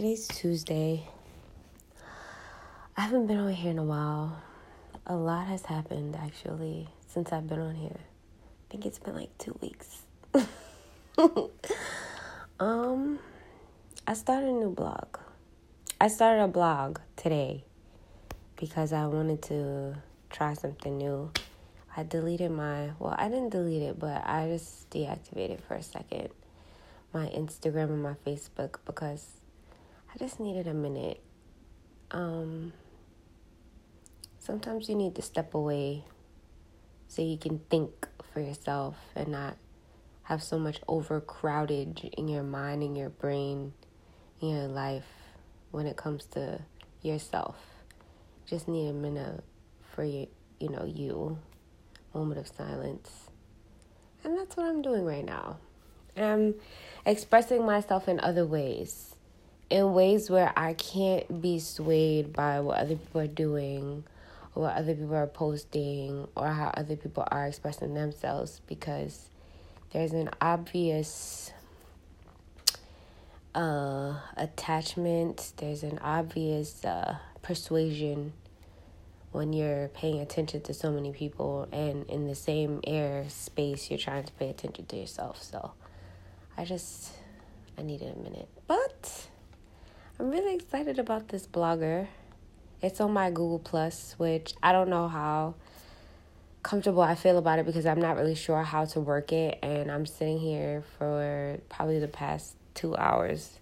today's Tuesday. I haven't been on here in a while. A lot has happened actually since I've been on here. I think it's been like two weeks. um, I started a new blog. I started a blog today because I wanted to try something new. I deleted my, well, I didn't delete it, but I just deactivated for a second my Instagram and my Facebook because I just needed a minute. Um, sometimes you need to step away so you can think for yourself and not have so much overcrowded in your mind and your brain in your life when it comes to yourself. Just need a minute for you, you know, you. Moment of silence. And that's what I'm doing right now. And I'm expressing myself in other ways. In ways where I can't be swayed by what other people are doing or what other people are posting or how other people are expressing themselves because there's an obvious uh, attachment, there's an obvious uh, persuasion when you're paying attention to so many people and in the same air space you're trying to pay attention to yourself. So I just I needed a minute. But I'm really excited about this blogger. It's on my Google Plus, which I don't know how comfortable I feel about it because I'm not really sure how to work it and I'm sitting here for probably the past 2 hours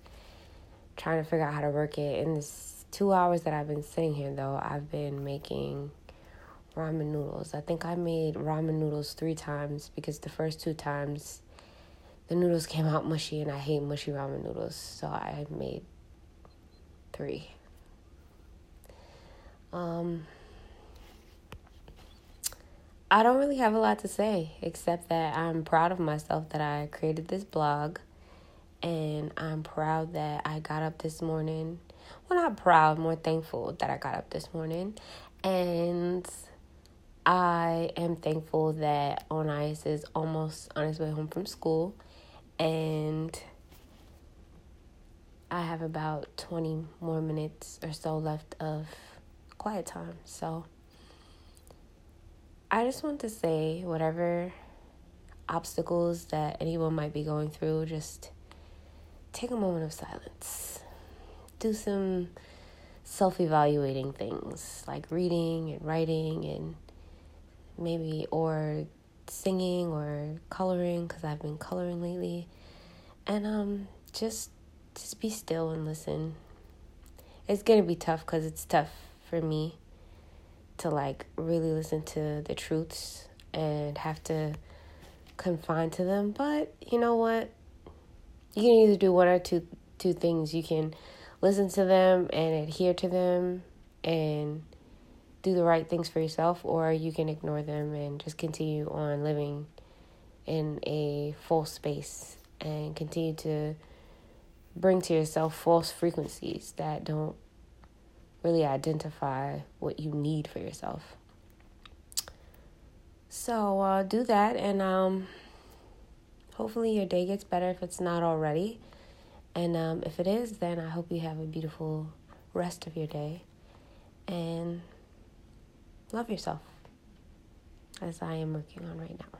trying to figure out how to work it. In this 2 hours that I've been sitting here though, I've been making ramen noodles. I think I made ramen noodles 3 times because the first 2 times the noodles came out mushy and I hate mushy ramen noodles, so I made 3. Um I don't really have a lot to say except that I'm proud of myself that I created this blog and I'm proud that I got up this morning. Well, not proud, more thankful that I got up this morning. And I am thankful that On Ice is almost on his way home from school. And I have about 20 more minutes or so left of quiet time. So I just want to say whatever obstacles that anyone might be going through, just take a moment of silence. Do some self evaluating things like reading and writing and maybe or singing or coloring because I've been coloring lately. And um just just be still and listen. It's going to be tough cuz it's tough for me to like really listen to the truths and have to confine to them, but you know what? You can either do one or two two things. You can listen to them and adhere to them and do the right things for yourself, or you can ignore them and just continue on living in a false space and continue to bring to yourself false frequencies that don't really identify what you need for yourself. So uh, do that, and um, hopefully your day gets better if it's not already. And um, if it is, then I hope you have a beautiful rest of your day. And love yourself, as I am working on right now.